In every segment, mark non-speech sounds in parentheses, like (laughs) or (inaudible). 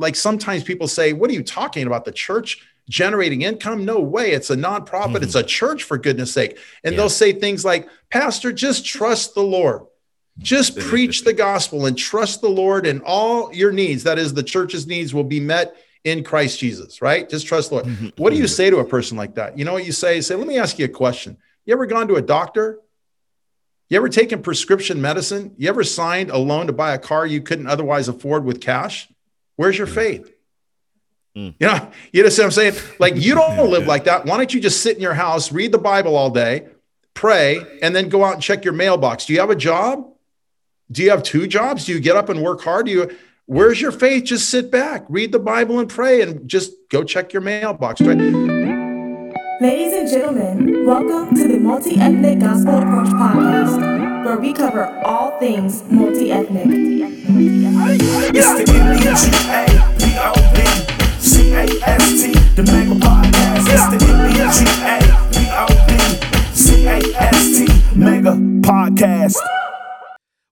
like sometimes people say, What are you talking about? The church generating income? No way. It's a nonprofit, mm-hmm. it's a church for goodness sake. And yeah. they'll say things like, Pastor, just trust the Lord. Just preach the gospel and trust the Lord, and all your needs, that is, the church's needs, will be met in Christ Jesus, right? Just trust the Lord. Mm-hmm. What do you say to a person like that? You know what you say? You say, let me ask you a question. You ever gone to a doctor? You ever taken prescription medicine? You ever signed a loan to buy a car you couldn't otherwise afford with cash? Where's your faith? Mm. You know, you know what I'm saying? Like you don't (laughs) live like that. Why don't you just sit in your house, read the Bible all day, pray, and then go out and check your mailbox? Do you have a job? Do you have two jobs? Do you get up and work hard? Do you Where's your faith? Just sit back, read the Bible, and pray, and just go check your mailbox. Ladies and gentlemen, welcome to the Multi Ethnic Gospel Approach podcast, where we cover all things multi ethnic. It's the M-E-G-A-B-O-B-C-A-S-T, the Mega Podcast. It's the M-E-G-A-B-O-B-C-A-S-T, Mega Podcast.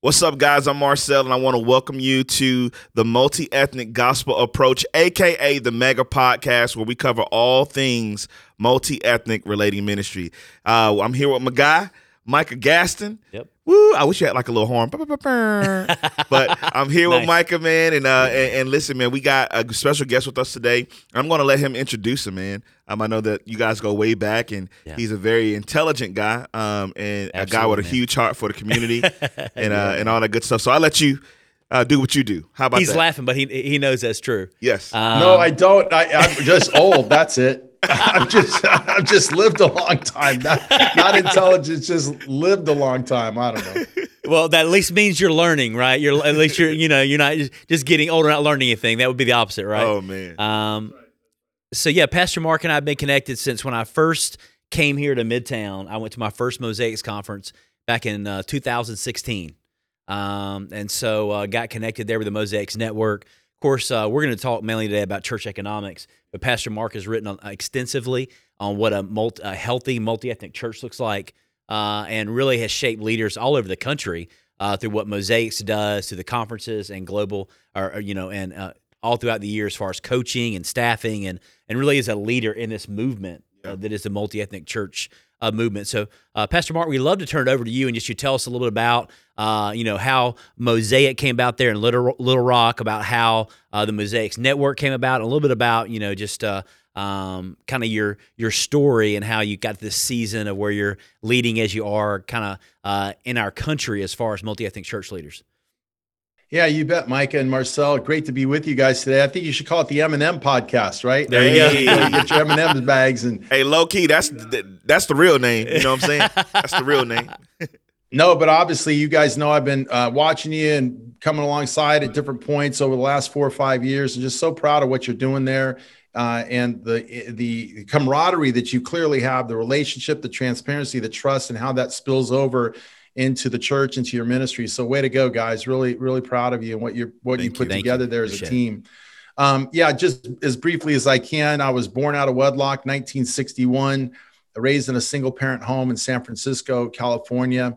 What's up, guys? I'm Marcel, and I want to welcome you to the Multi Ethnic Gospel Approach, aka the Mega Podcast, where we cover all things multi ethnic relating ministry. Uh, I'm here with my guy, Micah Gaston. Yep. Woo! I wish you had like a little horn, (laughs) but I'm here nice. with Micah, man, and, uh, and, and listen, man, we got a special guest with us today. I'm going to let him introduce him, man. Um, I know that you guys go way back, and yeah. he's a very intelligent guy, um, and Absolutely, a guy with a man. huge heart for the community, (laughs) and uh, and all that good stuff. So I'll let you uh, do what you do. How about He's that? laughing, but he he knows that's true. Yes. Um, no, I don't. I, I'm just old. That's it. I've just I've just lived a long time. Not, not intelligence, just lived a long time. I don't know. Well, that at least means you're learning, right? You're at least you're you know you're not just getting older, not learning anything. That would be the opposite, right? Oh man. Um. So yeah, Pastor Mark and I have been connected since when I first came here to Midtown. I went to my first Mosaix conference back in uh, 2016, um, and so uh, got connected there with the Mosaix Network. Of course, uh, we're going to talk mainly today about church economics, but Pastor Mark has written on, extensively on what a, multi, a healthy multi ethnic church looks like, uh, and really has shaped leaders all over the country uh, through what Mosaix does, through the conferences and global, or, or you know, and uh, all throughout the year as far as coaching and staffing, and and really is a leader in this movement uh, that is the multi ethnic church uh, movement. So, uh, Pastor Mark, we'd love to turn it over to you and just you tell us a little bit about, uh, you know, how Mosaic came about there in Little, Little Rock, about how uh, the Mosaix Network came about, a little bit about, you know, just uh, um, kind of your your story and how you got this season of where you're leading as you are, kind of uh, in our country as far as multi ethnic church leaders. Yeah, you bet, Micah and Marcel. Great to be with you guys today. I think you should call it the M&M podcast, right? There you go. Get your M&M bags and hey, low key, that's that's the real name. You know what I'm saying? That's the real name. (laughs) no, but obviously, you guys know I've been uh, watching you and coming alongside at different points over the last four or five years, and just so proud of what you're doing there. Uh, and the the camaraderie that you clearly have, the relationship, the transparency, the trust, and how that spills over into the church, into your ministry. So way to go, guys. Really, really proud of you and what you what Thank you put you. together you. there as Appreciate a team. Um, yeah, just as briefly as I can, I was born out of wedlock, 1961, raised in a single parent home in San Francisco, California.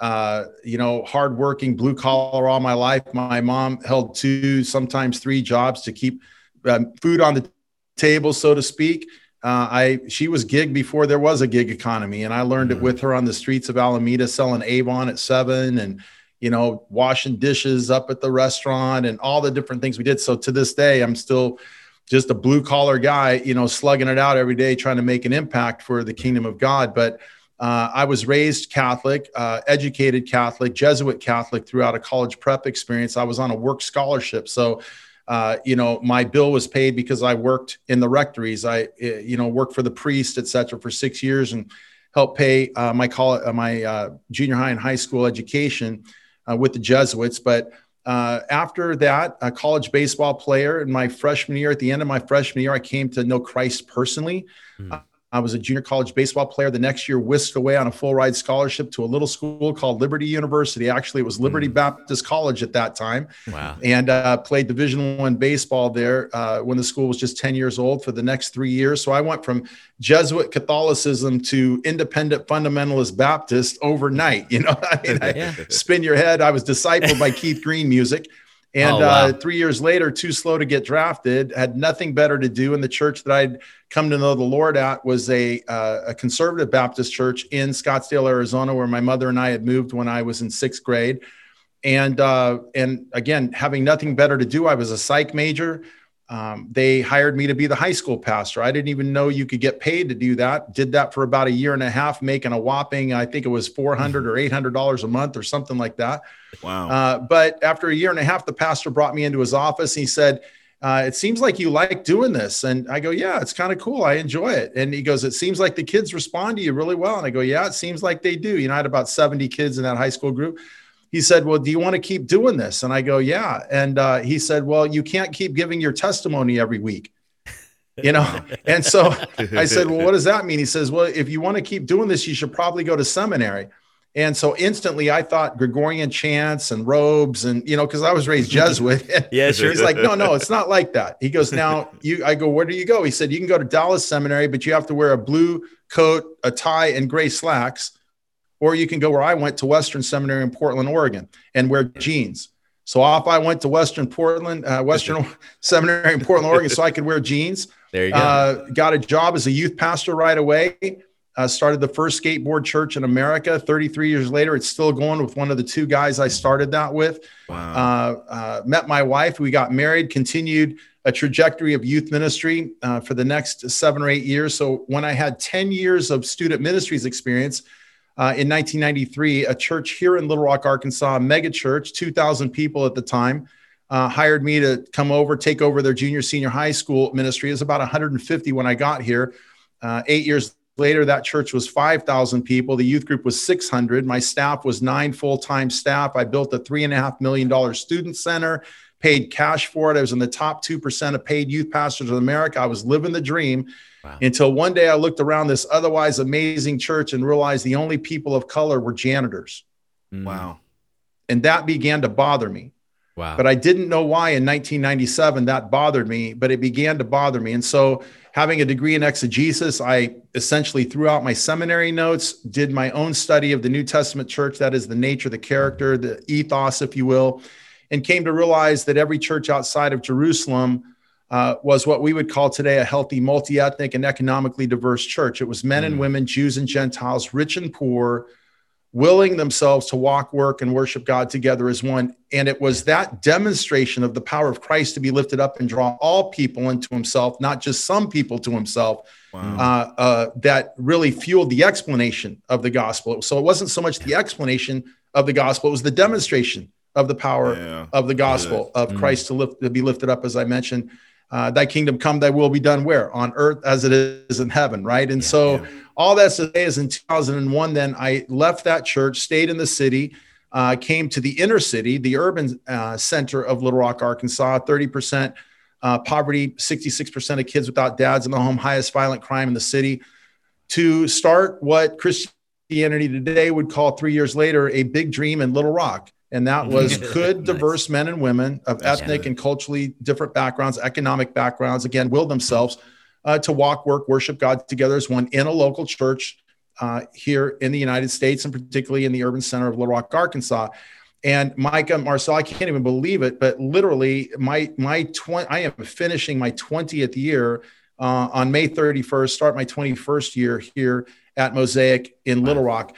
Uh, you know, hardworking, blue collar all my life. My mom held two, sometimes three jobs to keep um, food on the table, so to speak uh, I she was gig before there was a gig economy, and I learned mm-hmm. it with her on the streets of Alameda, selling Avon at seven, and you know washing dishes up at the restaurant, and all the different things we did. So to this day, I'm still just a blue collar guy, you know, slugging it out every day, trying to make an impact for the kingdom of God. But uh, I was raised Catholic, uh, educated Catholic, Jesuit Catholic throughout a college prep experience. I was on a work scholarship, so uh, you know, my bill was paid because I worked in the rectories. I, eh, you know, worked for the priest, et cetera, for six years and helped pay uh, my college, uh, my uh, junior high and high school education uh, with the Jesuits. But after that, a college baseball player in my freshman year, at the end of my freshman year, I came to know Christ personally. Mm. I was a junior college baseball player. The next year, whisked away on a full ride scholarship to a little school called Liberty University. Actually, it was Liberty mm. Baptist College at that time. Wow! And uh, played Division One baseball there uh, when the school was just ten years old for the next three years. So I went from Jesuit Catholicism to Independent Fundamentalist Baptist overnight. (laughs) You know, I mean, (laughs) yeah. I spin your head. I was discipled by Keith Green music And Oh, wow. uh, three years later, too slow to get drafted, had nothing better to do. And the church that I'd come to know the Lord at was a, uh, a conservative Baptist church in Scottsdale, Arizona, where my mother and I had moved when I was in sixth grade. And uh, and again, having nothing better to do, I was a psych major. Um, they hired me to be the high school pastor. I didn't even know you could get paid to do that. Did that for about a year and a half, making a whopping, I think it was four hundred or eight hundred dollars a month or something like that. Wow. Uh, but after a year and a half, the pastor brought me into his office. And he said, uh, "It seems like you like doing this." And I go, "Yeah, it's kind of cool. I enjoy it." And he goes, "It seems like the kids respond to you really well." And I go, "Yeah, it seems like they do." You know, I had about seventy kids in that high school group. He said, "Well, do you want to keep doing this?" And I go, "Yeah." And uh, he said, "Well, you can't keep giving your testimony every week." (laughs) You know, and so I said, Well, what does that mean? He says, Well, if you want to keep doing this, you should probably go to seminary. And so instantly I thought Gregorian chants and robes and, you know, because I was raised Jesuit. (laughs) Yeah, sure. He's like, No, no, it's not like that. He goes, Now you, I go, Where do you go? He said, You can go to Dallas Seminary, but you have to wear a blue coat, a tie, and gray slacks. Or you can go where I went to Western Seminary in Portland, Oregon, and wear jeans. So off I went to Western Portland, uh, Western (laughs) (laughs) Seminary in Portland, Oregon, so I could wear jeans. There you go. Uh, got a job as a youth pastor right away. Uh, started the first skateboard church in America. 33 years later, it's still going with one of the two guys I started that with. wow. Uh, uh, met my wife. We got married, continued a trajectory of youth ministry uh, for the next seven or eight years. So when I had 10 years of student ministries experience, uh, in 1993, a church here in Little Rock, Arkansas, a mega church, 2,000 people at the time, uh, hired me to come over, take over their junior, senior high school ministry. It was about 150 when I got here. Uh, eight years later, that church was 5,000 people. The youth group was 600. My staff was nine full time staff. I built a $3.5 million student center, paid cash for it. I was in the top 2% of paid youth pastors in America. I was living the dream Wow. until one day I looked around this otherwise amazing church and realized the only people of color were janitors. Mm. wow. And that began to bother me. Wow. But I didn't know why in 1997 that bothered me, but it began to bother me. And so, having a degree in exegesis, I essentially threw out my seminary notes, did my own study of the New Testament church that is, the nature, the character, the ethos, if you will, and came to realize that every church outside of Jerusalem uh, was what we would call today a healthy, multi ethnic, and economically diverse church. It was men and women, Jews and Gentiles, rich and poor, willing themselves to walk, work, and worship God together as one. And it was that demonstration of the power of Christ to be lifted up and draw all people into himself, not just some people to himself, Wow. uh, uh, that really fueled the explanation of the gospel. So it wasn't so much the explanation of the gospel, it was the demonstration of the power Yeah. of the gospel of Christ to lift to be lifted up, as I mentioned. Uh, thy kingdom come, thy will be done where? On earth as it is in heaven, right? And so all that's to say is in 2001, then I left that church, stayed in the city, uh, came to the inner city, the urban uh, center of Little Rock, Arkansas, 30% uh, poverty, 66% of kids without dads in the home, highest violent crime in the city, to start what Christianity today would call three years later a big dream in Little Rock. And that was could (laughs) Nice. diverse men and women of ethnic good. and culturally different backgrounds, economic backgrounds, again, will themselves uh, to walk, work, worship God together as one in a local church uh, here in the United States and particularly in the urban center of Little Rock, Arkansas. And Micah Marcel, I can't even believe it, but literally, my my twenty, I am finishing my twentieth year uh, on May thirty first. Start my twenty first year here at Mosaic in Little Rock.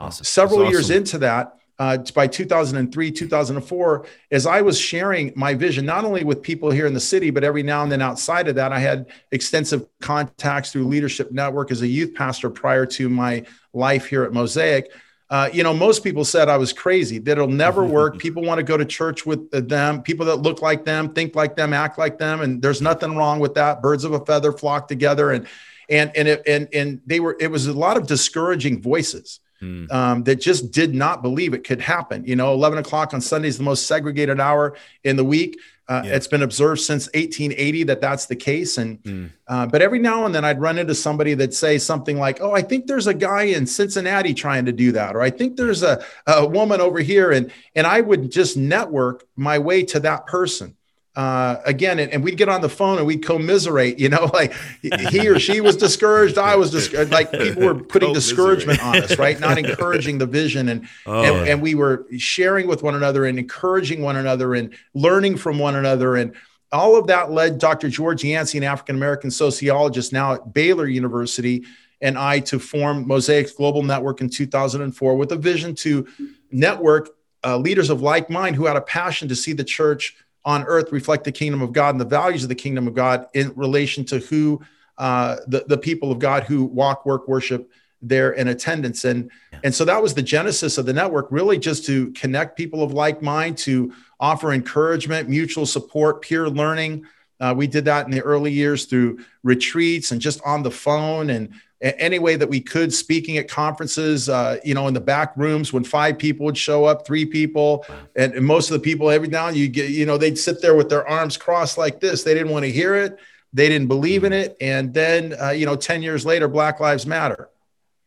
awesome. Several That's years into that, uh, by 2003, 2004, as I was sharing my vision, not only with people here in the city, but every now and then outside of that, I had extensive contacts through Leadership Network as a youth pastor prior to my life here at Mosaic. Uh, you know, most people said I was crazy, that it'll never (laughs) work. People want to go to church with them, people that look like them, think like them, act like them. And there's nothing wrong with that. Birds of a feather flock together. And, and, and, it, and, and they were, it was a lot of discouraging voices Mm. um, that just did not believe it could happen. You know, 11 o'clock on Sunday is the most segregated hour in the week. Uh, Yeah. It's been observed since 1880 that that's the case. And, Mm. uh, but every now and then I'd run into somebody that say something like, Oh, I think there's a guy in Cincinnati trying to do that. Or I think there's a, a woman over here. And, and I would just network my way to that person. Uh, again, and, and, we'd get on the phone and we'd commiserate, you know, (laughs) like he or she was discouraged. I was discouraged. Like people were putting (laughs) discouragement on us, right? Not (laughs) encouraging the vision. And, oh, and, and, we were sharing with one another and encouraging one another and learning from one another. And all of that led Dr. George Yancey, an African American sociologist now at Baylor University, and I to form Mosaix Global Network in 2004 with a vision to network uh, leaders of like mind who had a passion to see the church on earth reflect the kingdom of God and the values of the kingdom of God in relation to who uh, the, the people of God who walk, work, worship there in attendance. And, yeah. and so that was the genesis of the network, really just to connect people of like mind, to offer encouragement, mutual support, peer learning. Uh, we did that in the early years through retreats and just on the phone and any way that we could speaking at conferences uh, you know in the back rooms when five people would show up three people and, and, most of the people every now and you get you know they'd sit there with their arms crossed like this. They didn't want to hear it. They didn't believe in it. And then uh, you know 10 years later black lives matter.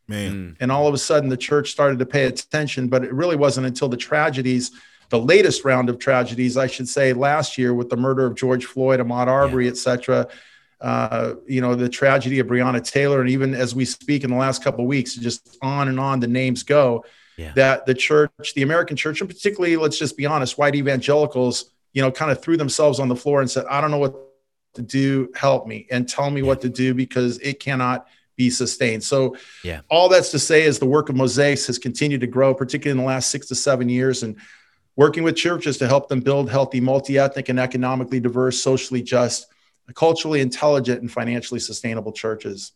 Man. Mm. and all of a sudden the church started to pay attention but it really wasn't until the tragedies the latest round of tragedies i should say last year with the murder of george floyd ahmaud arbery yeah. et cetera uh, you know, the tragedy of Breonna Taylor, and even as we speak in the last couple of weeks, just on and on the names go. Yeah. That the church, the American church, and particularly, let's just be honest, white evangelicals, you know, kind of threw themselves on the floor and said, "I don't know what to do. Help me and tell me yeah. what to do because it cannot." be sustained. So, yeah, all that's to say is the work of Mosaix has continued to grow, particularly in the last six to seven years, and working with churches to help them build healthy, multi-ethnic, and economically diverse, socially just culturally intelligent and financially sustainable churches.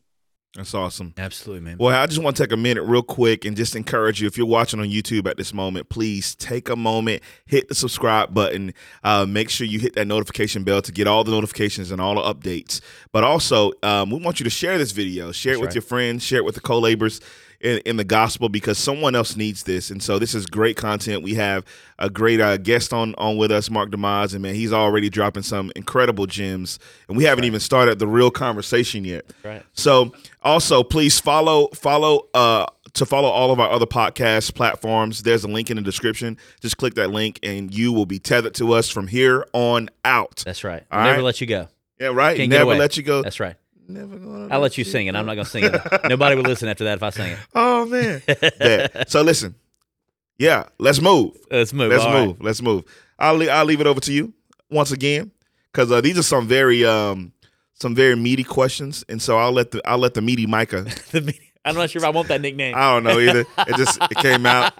That's awesome. Absolutely, man. Well, I just want to take a minute real quick and just encourage you if you're watching on YouTube at this moment, please take a moment, hit the subscribe button, uh, make sure you hit that notification bell to get all the notifications and all the updates. But also, um, we want you to share this video, share That's it with right. your friends, share it with the co laborers in, in, the gospel because someone else needs this. And so this is great content. We have a great uh, guest on on with us, Mark DeYmaz, and man, he's already dropping some incredible gems. And we haven't right. even started the real conversation yet. Right. So also, please follow follow uh to follow all of our other podcast platforms. There's a link in the description. Just click that link, and you will be tethered to us from here on out. That's right. All Never right? let you go. Yeah, right. Can't Never let you go. That's right. Never gonna. I'll let you sing it. I'm not gonna sing it. (laughs) Nobody will listen after that if I sing it. Oh man. (laughs) yeah. So listen. Yeah, let's move. Let's move. Let's All move. Right. Let's move. I'll leave, I'll leave it over to you once again because uh, these are some very um some very meaty questions, and so I'll let the I'll let the meaty Micah. (laughs) the I'm not sure if I want that nickname. I don't know either. It just it came out.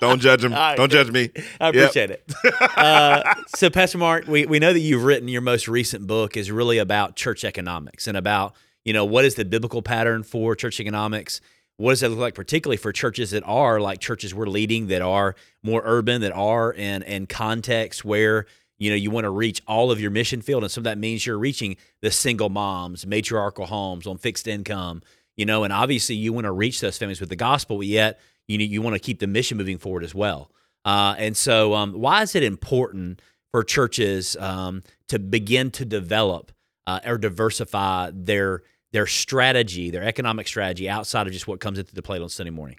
Don't judge him. Right, don't judge me. I appreciate yep. it. (laughs) Uh, so, Pastor Mark, we, we know that you've written your most recent book is really about church economics and about you know what is the biblical pattern for church economics. What does that look like, particularly for churches that are like churches we're leading that are more urban, that are in in context where you know you want to reach all of your mission field, and some of that means you're reaching the single moms, matriarchal homes on fixed income you know, and obviously you want to reach those families with the gospel, but yet you you want to keep the mission moving forward as well. Uh, and so, um, why is it important for churches um, to begin to develop uh, or diversify their their strategy, their economic strategy, outside of just what comes into the plate on Sunday morning?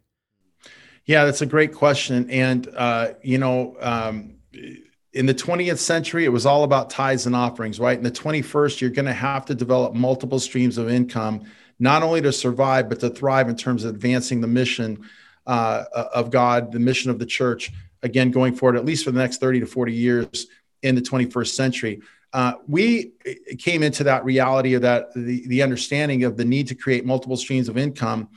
Yeah, that's a great question. And uh, you know, um, in the 20th century, it was all about tithes and offerings, right? In the 21st, you're going to have to develop multiple streams of income not only to survive, but to thrive in terms of advancing the mission uh, of God, the mission of the church, again, going forward, at least for the next 30 to 40 years in the 21st century. Uh, we came into that reality of that, the, the understanding of the need to create multiple streams of income.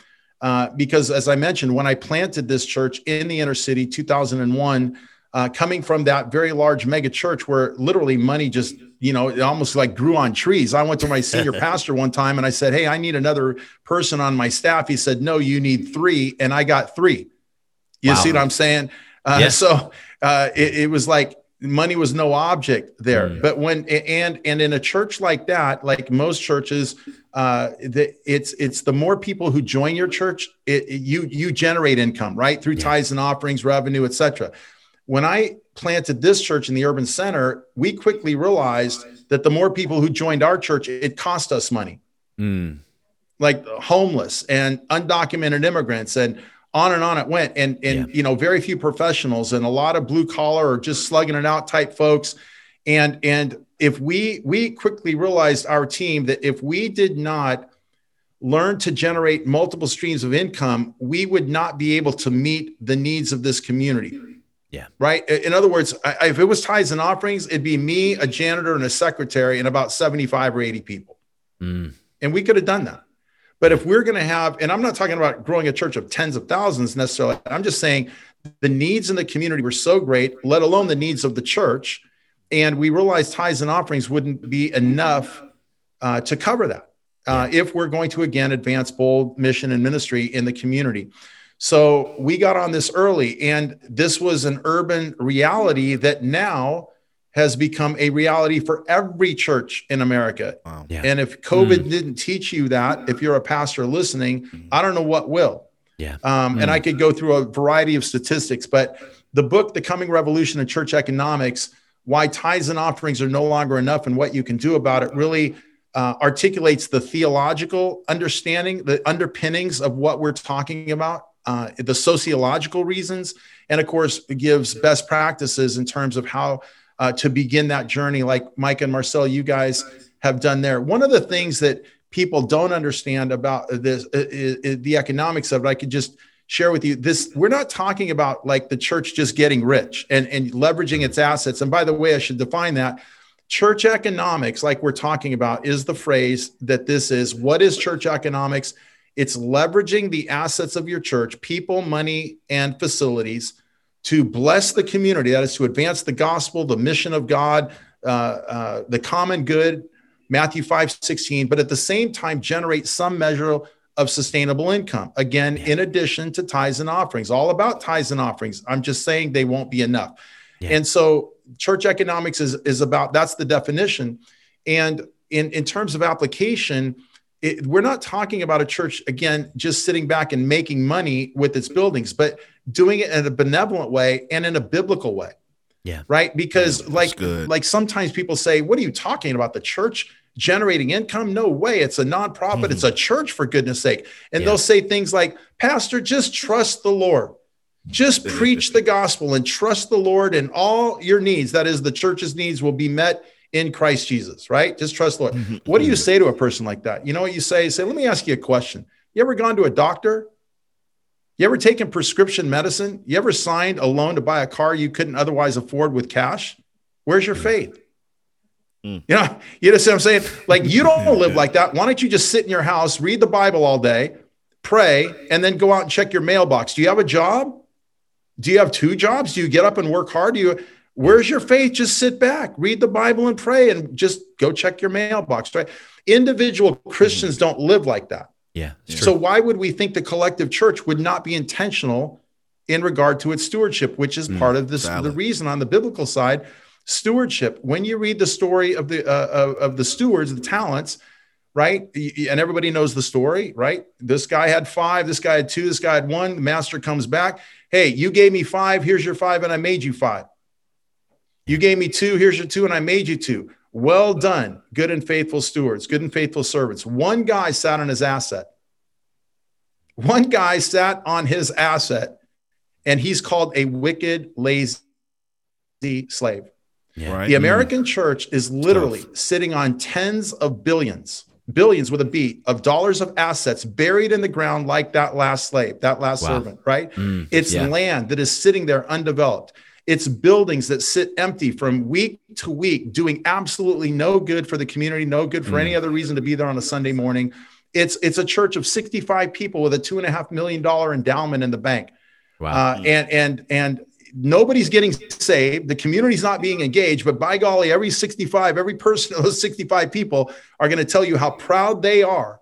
Uh, because as I mentioned, when I planted this church in the inner city, 2001, uh, coming from that very large mega church where literally money just you know it almost like grew on trees i went to my senior (laughs) pastor one time and i said hey i need another person on my staff he said no you need three and i got three you wow. see what i'm saying uh, yes. so uh, it, it, was like money was no object there mm. but when and and in a church like that like most churches uh, the, it's it's the more people who join your church it, you you generate income right through yeah. tithes and offerings revenue etc when I planted this church in the urban center, we quickly realized that the more people who joined our church, it cost us money. Mm. Like homeless and undocumented immigrants and on and on it went. And and yeah. you know, very few professionals and a lot of blue collar or just slugging it out type folks. And and if we we quickly realized our team that if we did not learn to generate multiple streams of income, we would not be able to meet the needs of this community. Yeah. Right. In other words, I, if it was tithes and offerings, it'd be me, a janitor, and a secretary, and about 75 or 80 people. Mm. And we could have done that. But if we're going to have, and I'm not talking about growing a church of tens of thousands necessarily, I'm just saying the needs in the community were so great, let alone the needs of the church. And we realized tithes and offerings wouldn't be enough uh, to cover that uh, if we're going to again advance bold mission and ministry in the community. So we got on this early, and this was an urban reality that now has become a reality for every church in America. Wow. Yeah. And if COVID mm. didn't teach you that, if you're a pastor listening, mm. I don't know what will. Yeah. Um, mm. And I could go through a variety of statistics, but the book, The Coming Revolution in Church Economics, why tithes and offerings are no longer enough and what you can do about it, really uh, articulates the theological understanding, the underpinnings of what we're talking about uh, the sociological reasons, and of course, gives best practices in terms of how uh, to begin that journey, like Mike and Marcel, you guys have done there. One of the things that people don't understand about this is, is the economics of it. I could just share with you this we're not talking about like the church just getting rich and, and leveraging its assets and by the way i should define that church economics like we're talking about is the phrase that this is what is church economics it's leveraging the assets of your church, people, money, and facilities to bless the community. That is to advance the gospel, the mission of God, uh, uh, the common good, Matthew 5 16, but at the same time, generate some measure of sustainable income. Again, yeah. in addition to tithes and offerings, all about tithes and offerings. I'm just saying they won't be enough. Yeah. And so, church economics is, is about that's the definition. And in, in terms of application, it, we're not talking about a church again just sitting back and making money with its buildings but doing it in a benevolent way and in a biblical way. Yeah. Right? Because yeah, like good. like sometimes people say what are you talking about? The church generating income? No way. It's a nonprofit. Mm-hmm. it's a church for goodness sake. And yeah. they'll say things like pastor just trust the lord. Just preach the gospel and trust the lord and all your needs that is the church's needs will be met in Christ Jesus, right? Just trust Lord. Mm-hmm. What do you say to a person like that? You know what you say? Say, let me ask you a question. You ever gone to a doctor? You ever taken prescription medicine? You ever signed a loan to buy a car you couldn't otherwise afford with cash? Where's your faith? Mm. You know, you know what I'm saying? Like you don't (laughs) live like that. Why don't you just sit in your house, read the Bible all day, pray, and then go out and check your mailbox? Do you have a job? Do you have two jobs? Do you get up and work hard? Do you Where's your faith? Just sit back, read the Bible, and pray, and just go check your mailbox. Right? Individual Christians don't live like that. Yeah. So why would we think the collective church would not be intentional in regard to its stewardship, which is mm, part of this the reason on the biblical side, stewardship. When you read the story of the uh, of, of the stewards, the talents, right? And everybody knows the story, right? This guy had five, this guy had two, this guy had one. The master comes back. Hey, you gave me five. Here's your five, and I made you five. You gave me two, here's your two, and I made you two. Well done, good and faithful stewards, good and faithful servants. One guy sat on his asset. One guy sat on his asset, and he's called a wicked, lazy slave. Yeah. Right. The American mm. church is literally Tough. sitting on tens of billions, billions with a B of dollars of assets buried in the ground like that last slave, that last wow. servant, right? Mm. It's yeah. land that is sitting there undeveloped. It's buildings that sit empty from week to week, doing absolutely no good for the community, no good for mm. any other reason to be there on a Sunday morning. It's it's a church of 65 people with a two and a half million dollar endowment in the bank. Wow. Uh, and and and nobody's getting saved. The community's not being engaged, but by golly, every 65, every person of those 65 people are going to tell you how proud they are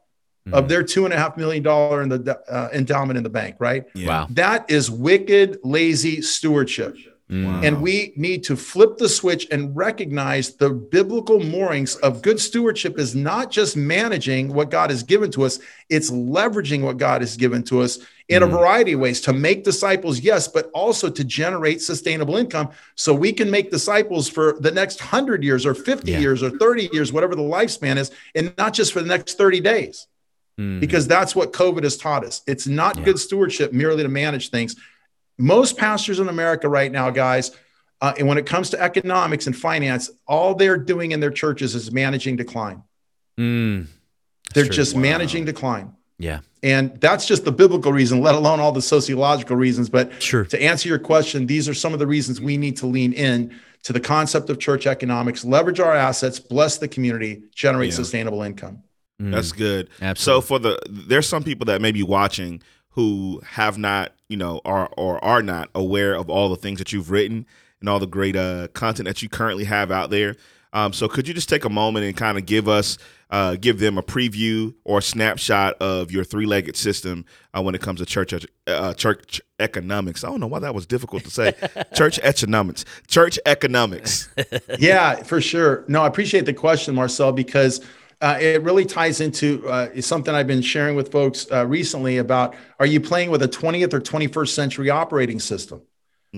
mm. of their two and a half million dollar in the uh, endowment in the bank. Right? Yeah. Wow. That is wicked, lazy stewardship. Wow. And we need to flip the switch and recognize the biblical moorings of good stewardship is not just managing what God has given to us, it's leveraging what God has given to us in mm. a variety of ways to make disciples, yes, but also to generate sustainable income so we can make disciples for the next 100 years or 50 yeah. years or 30 years, whatever the lifespan is, and not just for the next 30 days. Mm. Because that's what COVID has taught us. It's not yeah. good stewardship merely to manage things most pastors in America right now, guys, Uh, and when it comes to economics and finance, all they're doing in their churches is managing decline. Mm, they're true. just Wow. managing decline. yeah. And that's just the biblical reason, let alone all the sociological reasons. But Sure. to answer your question, these are some of the reasons we need to lean in to the concept of church economics, leverage our assets, bless the community, generate Yeah. sustainable income. Mm, That's good. absolutely. So for the there's some people that may be watching who have not, you know, are or are not aware of all the things that you've written and all the great uh, content that you currently have out there. Um, so could you just take a moment and kind of give us, uh, give them a preview or a snapshot of your three-legged system uh, when it comes to church uh, church economics? I don't know why that was difficult to say. (laughs) church economics, church economics. (laughs) yeah, for sure. No, I appreciate the question, Marcel, because uh, it really ties into uh, something I've been sharing with folks uh, recently about are you playing with a 20th or 21st century operating system?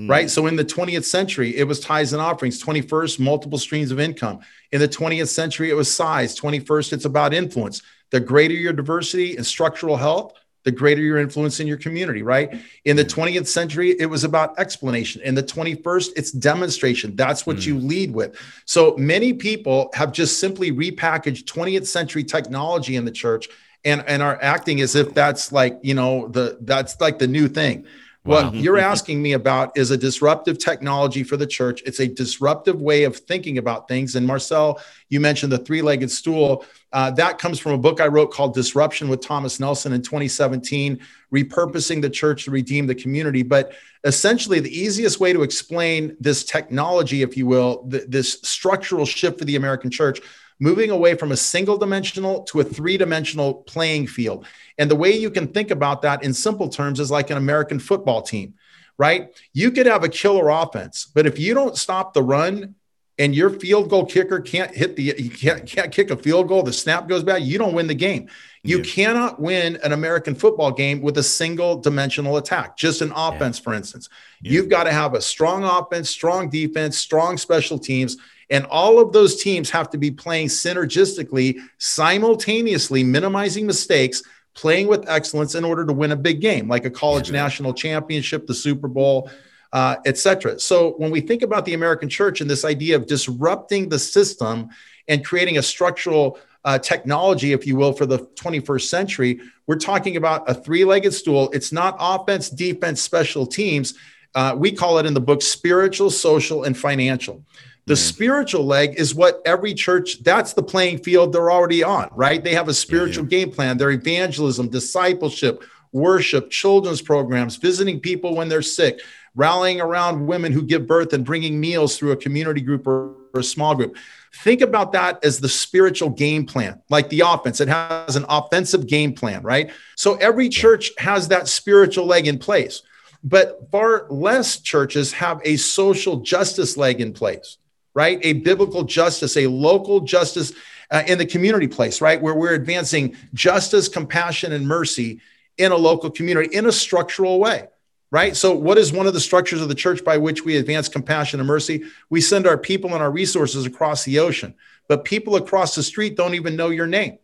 Right. So in the 20th century, it was tithes and offerings. 21st, multiple streams of income. In the 20th century, it was size. 21st, it's about influence. The greater your diversity and structural health, the greater your influence in your community, right? In the mm. 20th century, it was about explanation. In the 21st, it's demonstration. That's what you mm. lead with. So many people have just simply repackaged 20th century technology in the church and, and are acting as if that's like, you know, the that's like the new thing. What you're (laughs) asking me about is a disruptive technology for the church. It's a disruptive way of thinking about things. And Marcel, you mentioned the three legged stool. Uh, that comes from a book I wrote called Disruption with Thomas Nelson in 2017, repurposing the church to redeem the community. But essentially, the easiest way to explain this technology, if you will, th- this structural shift for the American church, moving away from a single dimensional to a three dimensional playing field. And the way you can think about that in simple terms is like an American football team, right? You could have a killer offense, but if you don't stop the run and your field goal kicker can't hit the, you can't, can't kick a field goal, the snap goes bad, you don't win the game. You Yeah. cannot win an American football game with a single dimensional attack, just an offense, for instance. Yeah. You've got to have a strong offense, strong defense, strong special teams. And all of those teams have to be playing synergistically, simultaneously minimizing mistakes, playing with excellence in order to win a big game, like a college national championship, the Super Bowl, uh, et cetera. So when we think about the American church and this idea of disrupting the system and creating a structural uh, technology, if you will, for the 21st century, we're talking about a three legged stool. It's not offense, defense, special teams. Uh, we call it in the book spiritual, social, and financial. The spiritual leg is what every church, that's the playing field they're already on, right? They have a spiritual game plan, their evangelism, discipleship, worship, children's programs, visiting people when they're sick, rallying around women who give birth and bringing meals through a community group or, or a small group. Think about that as the spiritual game plan, like the offense. It has an offensive game plan, right? So every church has that spiritual leg in place, but far less churches have a social justice leg in place right? A biblical justice, a local justice uh, in the community place, right? Where we're advancing justice, compassion, and mercy in a local community in a structural way, right? So, what is one of the structures of the church by which we advance compassion and mercy? We send our people and our resources across the ocean, but people across the street don't even know your name.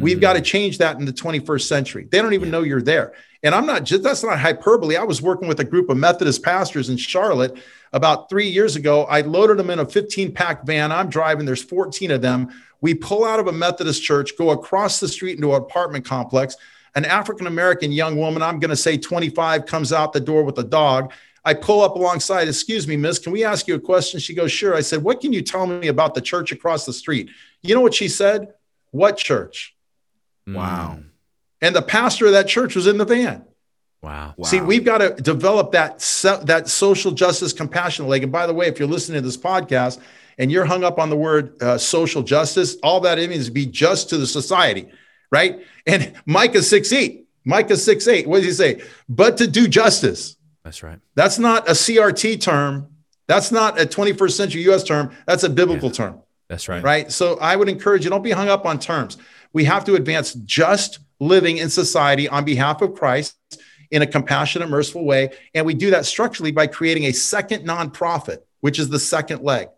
We've mm. got to change that in the 21st century. They don't even know you're there. And I'm not just, that's not hyperbole. I was working with a group of Methodist pastors in Charlotte about three years ago. I loaded them in a 15 pack van. I'm driving, there's 14 of them. We pull out of a Methodist church, go across the street into an apartment complex. An African American young woman, I'm going to say 25, comes out the door with a dog. I pull up alongside, excuse me, miss, can we ask you a question? She goes, sure. I said, what can you tell me about the church across the street? You know what she said? What church? Wow. And the pastor of that church was in the van. Wow. Wow. See, we've got to develop that that social justice compassion leg. And by the way, if you're listening to this podcast and you're hung up on the word uh, social justice, all that it means is be just to the society, right? And (laughs) Micah 6 8, Micah 6 8, what does he say? But to do justice. That's right. That's not a CRT term. That's not a 21st century US term. That's a biblical term That's right. right? So I would encourage you don't be hung up on terms. We have to advance just living in society on behalf of Christ in a compassionate, merciful way. And we do that structurally by creating a second nonprofit, which is the second leg.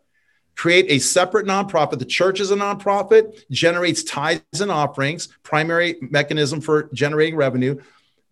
Create a separate nonprofit. The church is a nonprofit, generates tithes and offerings, primary mechanism for generating revenue.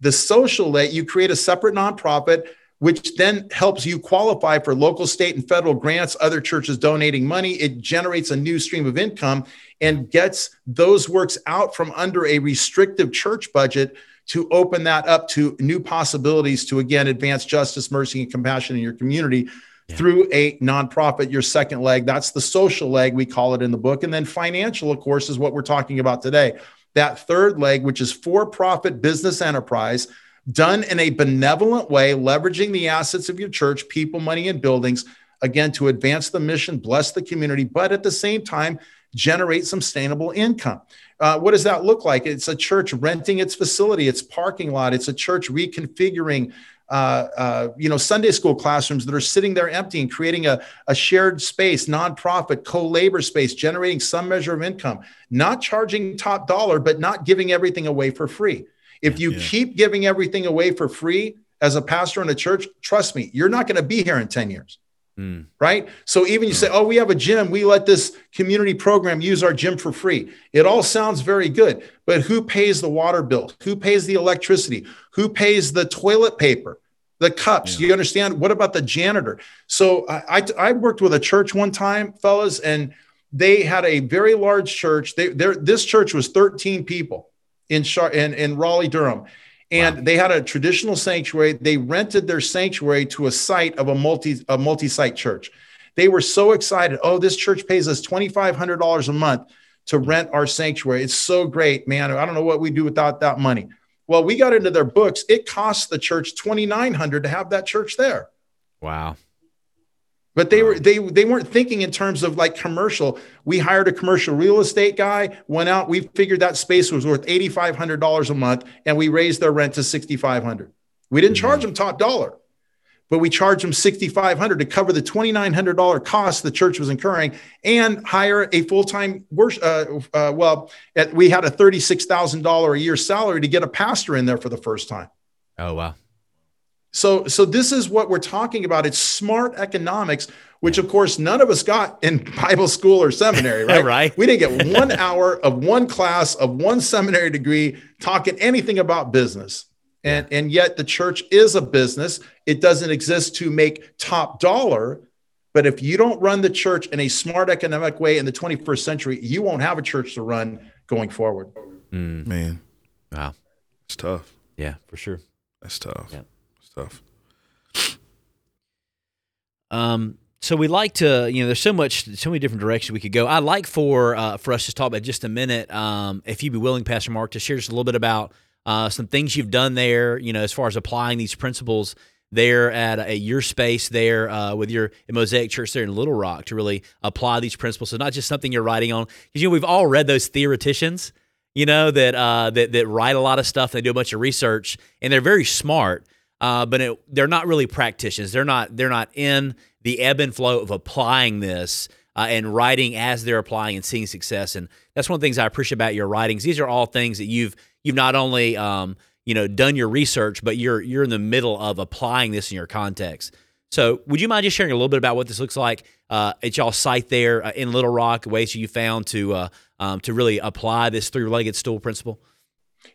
The social leg, you create a separate nonprofit which then helps you qualify for local, state, and federal grants, other churches donating money. It generates a new stream of income and gets those works out from under a restrictive church budget to open that up to new possibilities to again advance justice, mercy, and compassion in your community yeah. through a nonprofit, your second leg. That's the social leg, we call it in the book. And then financial, of course, is what we're talking about today. That third leg, which is for profit business enterprise, done in a benevolent way, leveraging the assets of your church, people, money, and buildings, again, to advance the mission, bless the community, but at the same time, generate sustainable income. Uh, what does that look like? It's a church renting its facility, its parking lot. It's a church reconfiguring, uh, uh, you know, Sunday school classrooms that are sitting there empty and creating a, a shared space, nonprofit, co-labor space, generating some measure of income. Not charging top dollar, but not giving everything away for free. If you yeah. keep giving everything away for free as a pastor in a church, trust me, you're not going to be here in 10 years. Mm. Right. So even you say, oh, we have a gym, we let this community program use our gym for free. It all sounds very good, but who pays the water bill? Who pays the electricity? Who pays the toilet paper? The cups, yeah. you understand? What about the janitor? So I, I, I worked with a church one time, fellas, and they had a very large church. They, this church was 13 people in, Char- in, in Raleigh, Durham and wow. they had a traditional sanctuary. They rented their sanctuary to a site of a multi a multi-site church. They were so excited. Oh, this church pays us $2,500 a month to rent our sanctuary. It's so great, man. I don't know what we do without that money. Well, we got into their books. It costs the church 2,900 to have that church there. Wow but they were they they weren't thinking in terms of like commercial. We hired a commercial real estate guy went out we figured that space was worth $8500 a month and we raised their rent to 6500 we didn't mm-hmm. charge them top dollar but we charged them 6500 to cover the $2900 cost the church was incurring and hire a full-time worship uh, uh, well at, we had a $36000 a year salary to get a pastor in there for the first time. Oh wow so, so this is what we're talking about. It's smart economics, which of course none of us got in (laughs) Bible school or seminary, (laughs) right? right. We didn't get one (laughs) hour of one class of one seminary degree talking anything about business. And, and yet the church is a business. It doesn't exist to make top dollar. But if you don't run the church in a smart economic way in the 21st century, you won't have a church to run going forward. Mm. Man. Wow. It's tough. Yeah, for sure. That's tough. Yeah stuff. Um, so we like to, you know, there's so much, so many different directions we could go. I'd like for uh, for us to talk about just a minute, um, if you'd be willing, Pastor Mark, to share just a little bit about uh, some things you've done there, you know, as far as applying these principles there at, a, your space there uh, with your Mosaic Church there in Little Rock to really apply these principles. So not just something you're writing on, because you know we've all read those theoreticians, you know, that uh, that that write a lot of stuff. They do a bunch of research, and they're very smart uh, but it, they're not really practitioners. They're not they're not in the ebb and flow of applying this uh, and writing as they're applying and seeing success. And that's one of the things I appreciate about your writings. These are all things that you've you've not only um, you know done your research, but you're you're in the middle of applying this in your context. So, would you mind just sharing a little bit about what this looks like uh, at y'all site there uh, in Little Rock, ways you found to uh, um, to really apply this three-legged stool principle?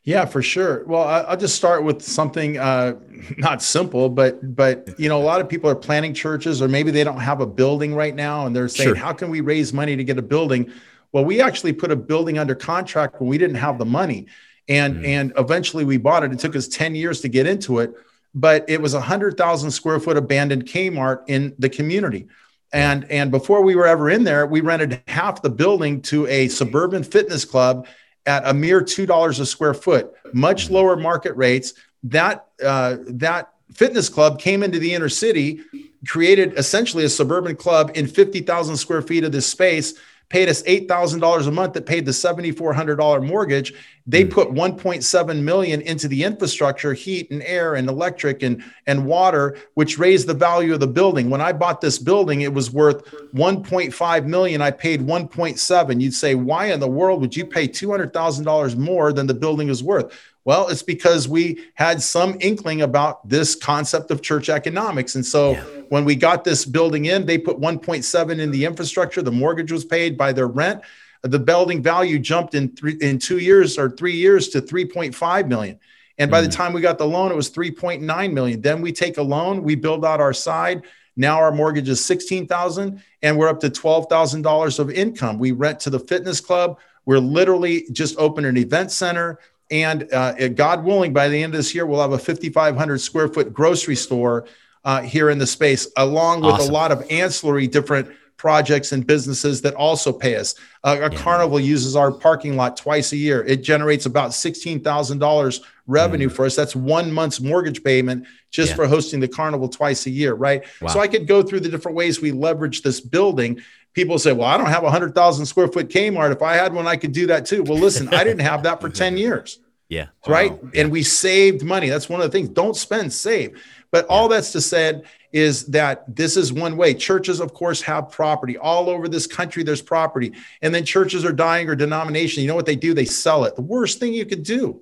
Yeah, for sure. Well, I'll just start with something uh, (laughs) not simple, but but you know, a lot of people are planning churches, or maybe they don't have a building right now, and they're saying, sure. "How can we raise money to get a building?" Well, we actually put a building under contract when we didn't have the money, and mm. and eventually we bought it. It took us ten years to get into it, but it was a hundred thousand square foot abandoned Kmart in the community. And and before we were ever in there, we rented half the building to a suburban fitness club at a mere $2 a square foot, much lower market rates. That, uh, that fitness club came into the inner city, created essentially a suburban club in 50,000 square feet of this space paid us $8,000 a month that paid the $7,400 mortgage. They mm. put 1.7 million into the infrastructure, heat and air and electric and, and water, which raised the value of the building. When I bought this building, it was worth 1.5 million. I paid 1.7. You'd say, why in the world would you pay $200,000 more than the building is worth? Well, it's because we had some inkling about this concept of church economics. And so yeah. when we got this building in, they put 1.7 in the infrastructure, the mortgage was paid by their rent. The building value jumped in three, in two years or three years to 3.5 million. And by mm. the time we got the loan, it was 3.9 million. Then we take a loan, we build out our side. Now our mortgage is 16,000 and we're up to $12,000 of income. We rent to the fitness club. We're literally just opened an event center. And uh, God willing, by the end of this year, we'll have a 5,500 square foot grocery store uh, here in the space, along with awesome. a lot of ancillary different projects and businesses that also pay us. Uh, a yeah. carnival uses our parking lot twice a year. It generates about $16,000 revenue mm. for us. That's one month's mortgage payment just yeah. for hosting the carnival twice a year, right? Wow. So I could go through the different ways we leverage this building. People say, well, I don't have a 100,000 square foot Kmart. If I had one, I could do that too. Well, listen, I didn't have that for 10 (laughs) years. Yeah. Right. Wow. And we saved money. That's one of the things. Don't spend, save. But yeah. all that's to said is that this is one way. Churches, of course, have property all over this country. There's property, and then churches are dying or denomination. You know what they do? They sell it. The worst thing you could do,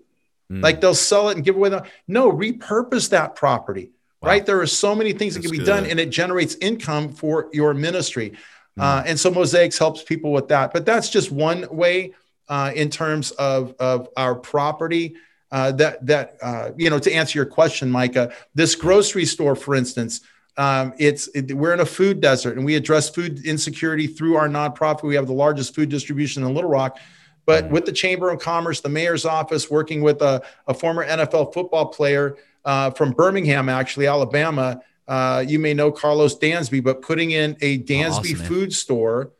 mm. like they'll sell it and give away the no, repurpose that property. Wow. Right? There are so many things That's that can be good. done, and it generates income for your ministry. Mm. Uh, and so Mosaix helps people with that. But that's just one way uh, in terms of of our property. Uh, that that uh, you know to answer your question, Micah, this grocery store, for instance, um, it's it, we're in a food desert, and we address food insecurity through our nonprofit. We have the largest food distribution in Little Rock. But mm. with the Chamber of Commerce, the mayor's office, working with a, a former NFL football player uh, from Birmingham, actually, Alabama, uh, you may know Carlos Dansby, but putting in a Dansby awesome, food store,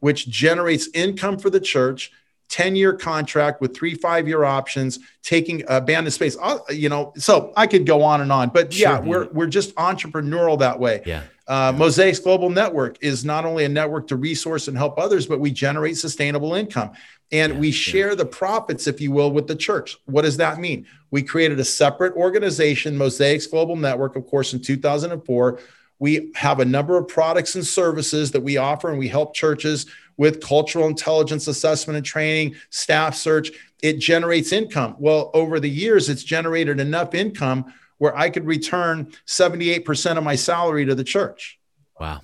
which generates income for the church, 10 year contract with three five year options taking abandoned space. Uh, you know so i could go on and on but sure, yeah we're, we're just entrepreneurial that way. Yeah uh, Mosaix Global Network is not only a network to resource and help others, but we generate sustainable income and we share the profits, if you will, with the church. What does that mean? We created a separate organization, Mosaix Global Network, of course, in 2004. We have a number of products and services that we offer, and we help churches with cultural intelligence assessment and training, staff search. It generates income. Well, over the years, it's generated enough income where I could return 78% of my salary to the church. Wow.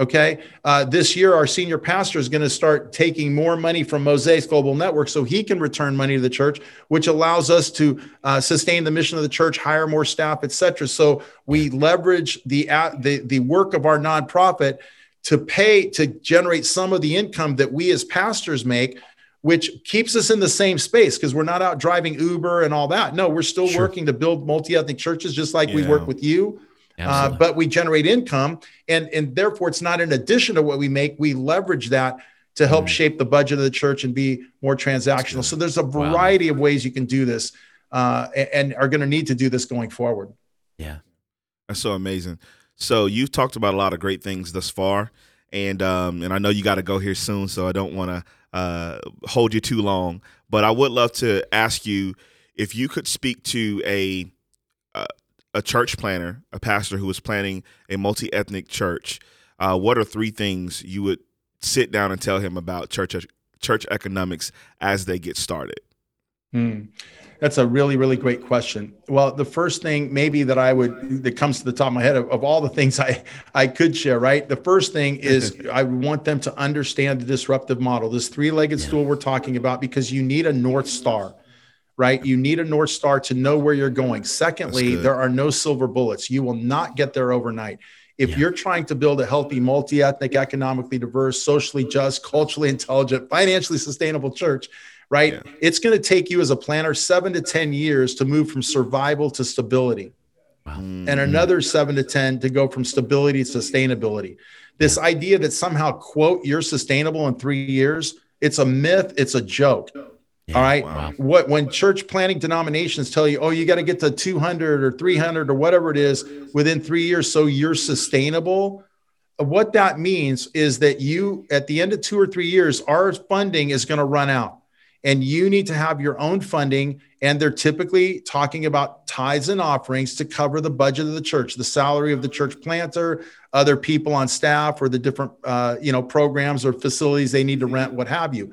Okay. Uh, this year, our senior pastor is going to start taking more money from Mosaix Global Network so he can return money to the church, which allows us to uh, sustain the mission of the church, hire more staff, et cetera. So we leverage the, uh, the, the work of our nonprofit to pay to generate some of the income that we as pastors make which keeps us in the same space because we're not out driving uber and all that no we're still sure. working to build multi-ethnic churches just like yeah. we work with you uh, but we generate income and and therefore it's not in addition to what we make we leverage that to help mm. shape the budget of the church and be more transactional so there's a variety wow. of ways you can do this uh, and, and are going to need to do this going forward yeah that's so amazing so you've talked about a lot of great things thus far, and um, and I know you got to go here soon, so I don't want to uh, hold you too long. But I would love to ask you if you could speak to a uh, a church planner, a pastor who is planning a multi ethnic church. Uh, what are three things you would sit down and tell him about church church economics as they get started? Hmm. That's a really, really great question. Well, the first thing maybe that I would that comes to the top of my head of, of all the things I I could share, right? The first thing is (laughs) I want them to understand the disruptive model, this three-legged yeah. stool we're talking about, because you need a north star, right? You need a north star to know where you're going. Secondly, there are no silver bullets. You will not get there overnight. If yeah. you're trying to build a healthy, multi-ethnic, economically diverse, socially just, culturally intelligent, financially sustainable church, right? Yeah. It's going to take you as a planner seven to 10 years to move from survival to stability. Wow. And mm-hmm. another seven to 10 to go from stability to sustainability. This idea that somehow, quote, you're sustainable in three years, it's a myth, it's a joke. Yeah, all right. Wow. What when church planning denominations tell you, oh, you got to get to 200 or 300 or whatever it is within three years, so you're sustainable. What that means is that you, at the end of two or three years, our funding is going to run out and you need to have your own funding and they're typically talking about tithes and offerings to cover the budget of the church the salary of the church planter other people on staff or the different uh, you know programs or facilities they need to rent what have you.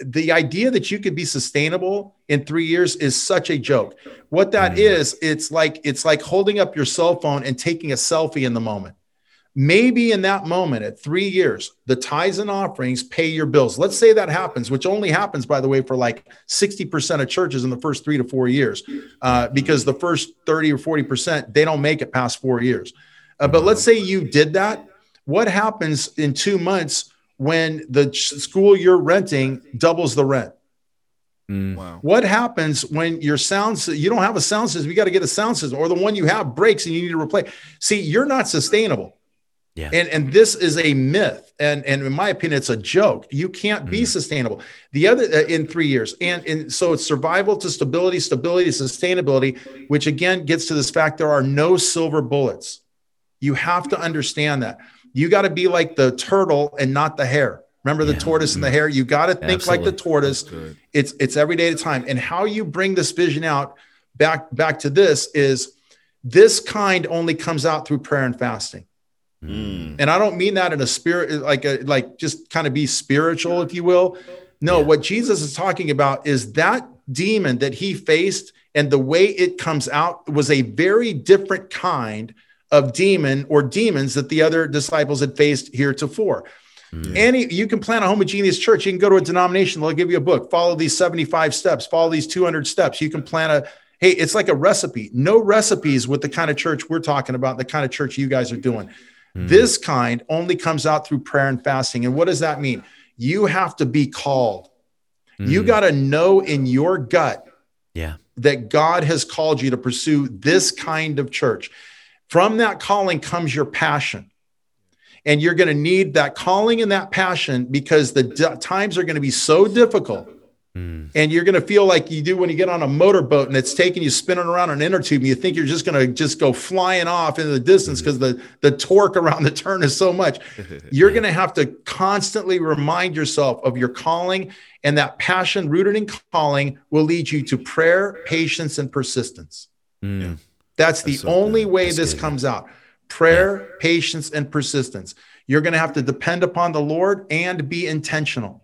The idea that you could be sustainable in three years is such a joke. What that mm-hmm. is it's like it's like holding up your cell phone and taking a selfie in the moment maybe in that moment at three years, the tithes and offerings pay your bills. Let's say that happens, which only happens, by the way, for like 60% of churches in the first three to four years, uh, because the first 30 or 40%, they don't make it past four years. Uh, but let's say you did that. What happens in two months when the school you're renting doubles the rent? Mm. Wow. What happens when your sound you don't have a sound system? You got to get a sound system, or the one you have breaks and you need to replace. See, you're not sustainable. Yeah. And and this is a myth, and and in my opinion, it's a joke. You can't be mm. sustainable. The other uh, in three years, and and so it's survival to stability, stability to sustainability, which again gets to this fact: there are no silver bullets. You have to understand that. You got to be like the turtle and not the hare. Remember the yeah. tortoise and the hare? You got to think Absolutely. like the tortoise. It's it's every day at a time. And how you bring this vision out back back to this is this kind only comes out through prayer and fasting. Mm. And I don't mean that in a spirit like a like just kind of be spiritual, if you will. No, yeah. what Jesus is talking about is that demon that he faced and the way it comes out was a very different kind of demon or demons that the other disciples had faced heretofore. Mm. Any you can plan a homogeneous church. You can go to a denomination. They'll give you a book. Follow these 75 steps. Follow these 200 steps. You can plan a hey, it's like a recipe. No recipes with the kind of church we're talking about, the kind of church you guys are doing. Mm. This kind only comes out through prayer and fasting. And what does that mean? You have to be called. Mm. You got to know in your gut yeah. that God has called you to pursue this kind of church. From that calling comes your passion and you're going to need that calling and that passion because the d- times are going to be so difficult mm. and you're going to feel like you do when you get on a motorboat and it's taking you spinning around an inner tube and you think you're just going to just go flying off into the distance because the, the torque around the turn is so much (laughs) you're going to have to constantly remind yourself of your calling and that passion rooted in calling will lead you to prayer patience and persistence mm. that's the so only good. way that's this good. comes out prayer, yeah. patience, and persistence. You're going to have to depend upon the Lord and be intentional.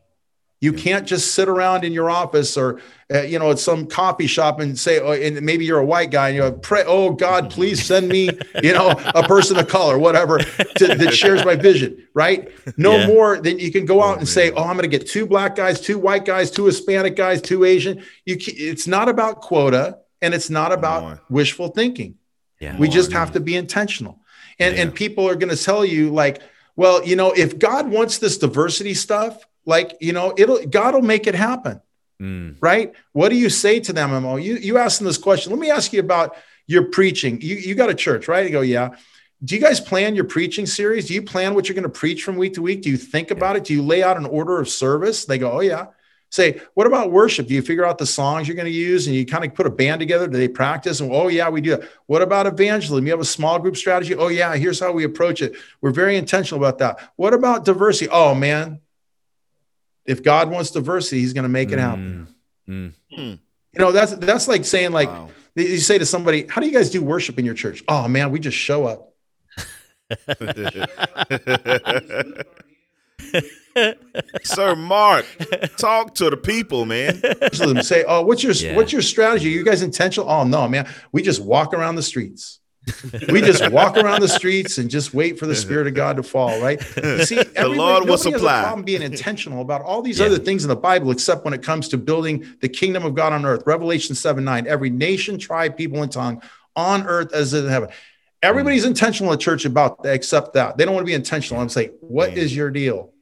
You can't just sit around in your office or, uh, you know, at some coffee shop and say, oh, and maybe you're a white guy and you pray, oh God, (laughs) please send me, you know, a person of color, whatever, to, that shares my vision, right? No yeah. more than you can go out oh, and say, oh, I'm going to get two black guys, two white guys, two Hispanic guys, two Asian. You, it's not about quota and it's not about wishful thinking. Yeah. We just have to be intentional. And, yeah. and people are going to tell you, like, well, you know, if God wants this diversity stuff, like, you know, it'll, God will make it happen. Mm. Right. What do you say to them, Mo? You, you ask them this question. Let me ask you about your preaching. You, you got a church, right? You go, yeah. Do you guys plan your preaching series? Do you plan what you're going to preach from week to week? Do you think about it? Do you lay out an order of service? They go, oh, yeah say, what about worship? Do you figure out the songs you're going to use and you kind of put a band together? Do they practice? And oh, yeah, we do that. What about evangelism? You have a small group strategy? Oh, yeah, here's how we approach it. We're very intentional about that. What about diversity? Oh, man, if God wants diversity, he's going to make it happen. Mm, mm. You know, that's that's like saying, like, wow. you say to somebody, How do you guys do worship in your church? Oh, man, we just show up. (laughs) Sir Mark, talk to the people, man. Say, oh, what's your yeah. what's your strategy? Are you guys intentional? Oh no, man. We just walk around the streets. We just walk around the streets and just wait for the spirit of God to fall, right? See, (laughs) the Lord will supply. Has a problem being intentional about all these yeah. other things in the Bible, except when it comes to building the kingdom of God on earth. Revelation 7 9. Every nation, tribe, people, and tongue on earth as in heaven. Everybody's mm. intentional in the church about that, except that. They don't want to be intentional. I'm saying, what Man. is your deal?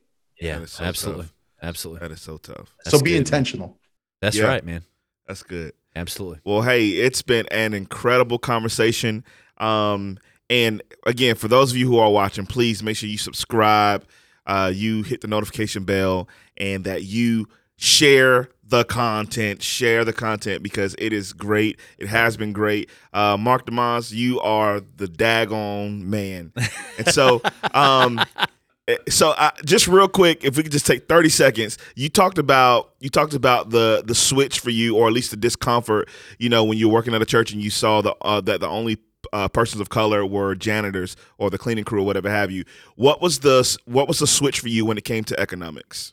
Yeah, so absolutely. Tough. Absolutely. That is so tough. That's so be good, intentional. Man. That's yeah. right, man. That's good. Absolutely. Well, hey, it's been an incredible conversation. Um, and again, for those of you who are watching, please make sure you subscribe, uh, you hit the notification bell, and that you share the content, share the content because it is great. It has been great. Uh, Mark DeYmaz, you are the daggone man. And so, (laughs) um, Eh, so uh, just real quick if we could just take 30 seconds you talked about you talked about the the switch for you or at least the discomfort you know when you're working at a church and you saw the uh, that the only uh, persons of color were janitors or the cleaning crew or whatever have you what was the what was the switch for you when it came to economics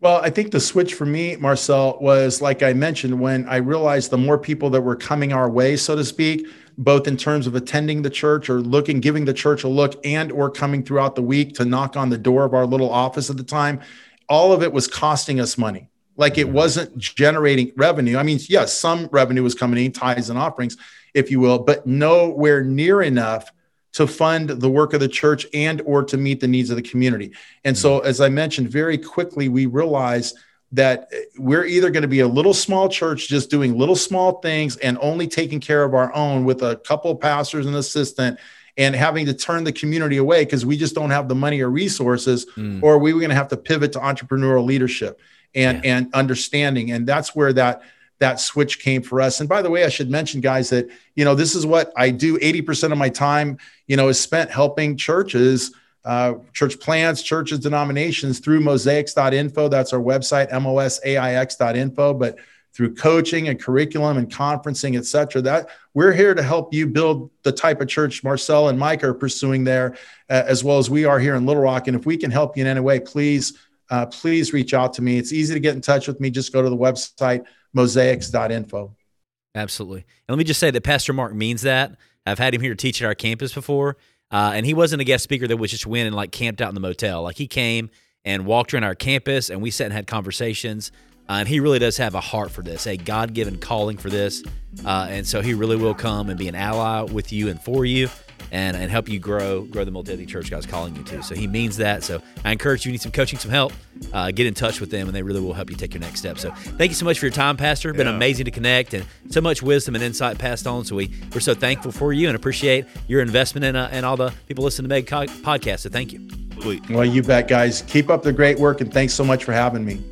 Well, I think the switch for me, Marcel, was like I mentioned, when I realized the more people that were coming our way, so to speak, both in terms of attending the church or looking, giving the church a look and or coming throughout the week to knock on the door of our little office at the time, all of it was costing us money. Like it wasn't generating revenue. I mean, yes, some revenue was coming in, tithes and offerings, if you will, but nowhere near enough to fund the work of the church and or to meet the needs of the community. And so as I mentioned very quickly we realized that we're either going to be a little small church just doing little small things and only taking care of our own with a couple of pastors and assistant and having to turn the community away because we just don't have the money or resources mm. or we were going to have to pivot to entrepreneurial leadership and yeah. and understanding and that's where that that switch came for us. And by the way, I should mention, guys, that you know this is what I do. Eighty percent of my time, you know, is spent helping churches, uh, church plants, churches, denominations through mosaix.info. That's our website, mosaix.info. But through coaching and curriculum and conferencing, et cetera, that we're here to help you build the type of church Marcel and Mike are pursuing there, uh, as well as we are here in Little Rock. And if we can help you in any way, please, uh, please reach out to me. It's easy to get in touch with me. Just go to the website mosaix.info. Absolutely. And let me just say that Pastor Mark means that. I've had him here to teach at our campus before. Uh, and he wasn't a guest speaker that was just went and like camped out in the motel. Like he came and walked around our campus and we sat and had conversations. Uh, and he really does have a heart for this, a God given calling for this. Uh, and so he really will come and be an ally with you and for you and, and help you grow grow the multi church God's calling you to. So he means that. So I encourage you, you need some coaching, some help, uh, get in touch with them, and they really will help you take your next step. So thank you so much for your time, Pastor. Been yeah. amazing to connect and so much wisdom and insight passed on. So we, we're so thankful for you and appreciate your investment in, uh, and all the people listening to Meg podcast. So thank you. Well, you bet, guys. Keep up the great work, and thanks so much for having me.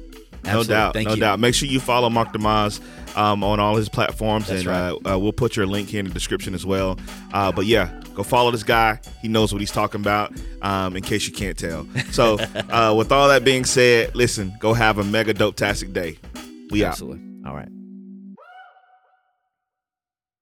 No doubt, Thank no you. doubt. Make sure you follow Mark DeMaz um, on all his platforms, That's and right. uh, uh, we'll put your link here in the description as well. Uh, but yeah, go follow this guy. He knows what he's talking about. Um, in case you can't tell. So, (laughs) uh, with all that being said, listen, go have a mega dope tastic day. We Absolutely. out. All right.